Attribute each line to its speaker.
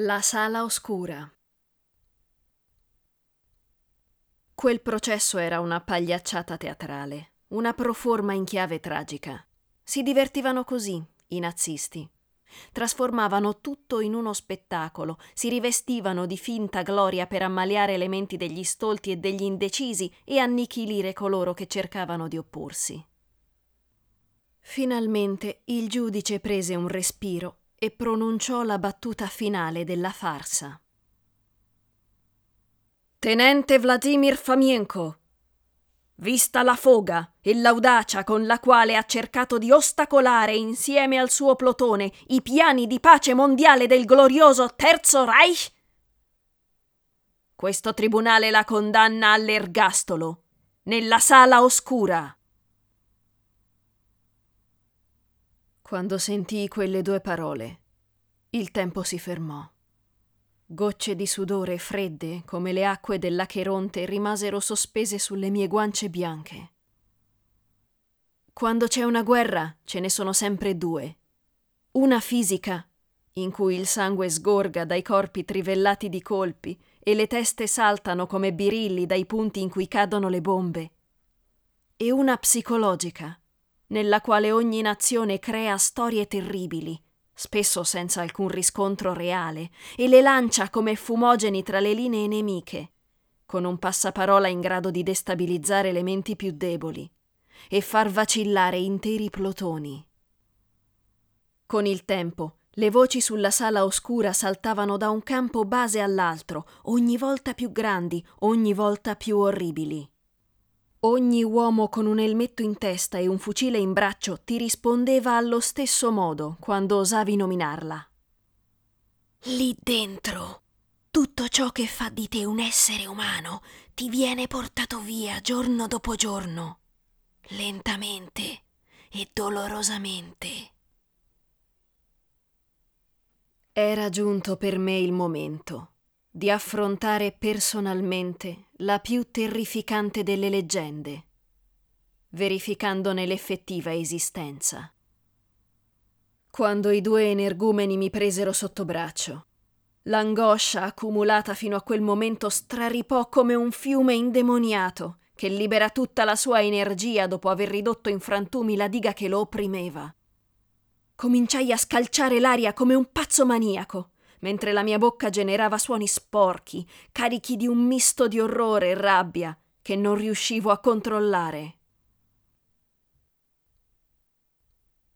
Speaker 1: La sala oscura. Quel processo era una pagliacciata teatrale, una proforma in chiave tragica. Si divertivano così i nazisti. Trasformavano tutto in uno spettacolo, si rivestivano di finta gloria per ammaliare le menti degli stolti e degli indecisi e annichilire coloro che cercavano di opporsi. Finalmente il giudice prese un respiro e pronunciò la battuta finale della farsa. Tenente Vladimir Famienko, vista la foga e l'audacia con la quale ha cercato di ostacolare insieme al suo plotone i piani di pace mondiale del glorioso Terzo Reich, questo tribunale la condanna all'ergastolo, nella sala oscura. Quando sentii quelle due parole, il tempo si fermò. Gocce di sudore fredde come le acque dell'Acheronte rimasero sospese sulle mie guance bianche. Quando c'è una guerra ce ne sono sempre due. Una fisica, in cui il sangue sgorga dai corpi trivellati di colpi e le teste saltano come birilli dai punti in cui cadono le bombe. E una psicologica, nella quale ogni nazione crea storie terribili, spesso senza alcun riscontro reale, e le lancia come fumogeni tra le linee nemiche, con un passaparola in grado di destabilizzare le menti più deboli e far vacillare interi plotoni. Con il tempo, le voci sulla sala oscura saltavano da un campo base all'altro, ogni volta più grandi, ogni volta più orribili. Ogni uomo con un elmetto in testa e un fucile in braccio ti rispondeva allo stesso modo quando osavi nominarla.
Speaker 2: Lì dentro, tutto ciò che fa di te un essere umano ti viene portato via giorno dopo giorno, lentamente e dolorosamente.
Speaker 1: Era giunto per me il momento di affrontare personalmente la più terrificante delle leggende, verificandone l'effettiva esistenza. Quando i due energumeni mi presero sotto braccio, l'angoscia accumulata fino a quel momento straripò come un fiume indemoniato che libera tutta la sua energia dopo aver ridotto in frantumi la diga che lo opprimeva. Cominciai a scalciare l'aria come un pazzo maniaco mentre la mia bocca generava suoni sporchi, carichi di un misto di orrore e rabbia che non riuscivo a controllare.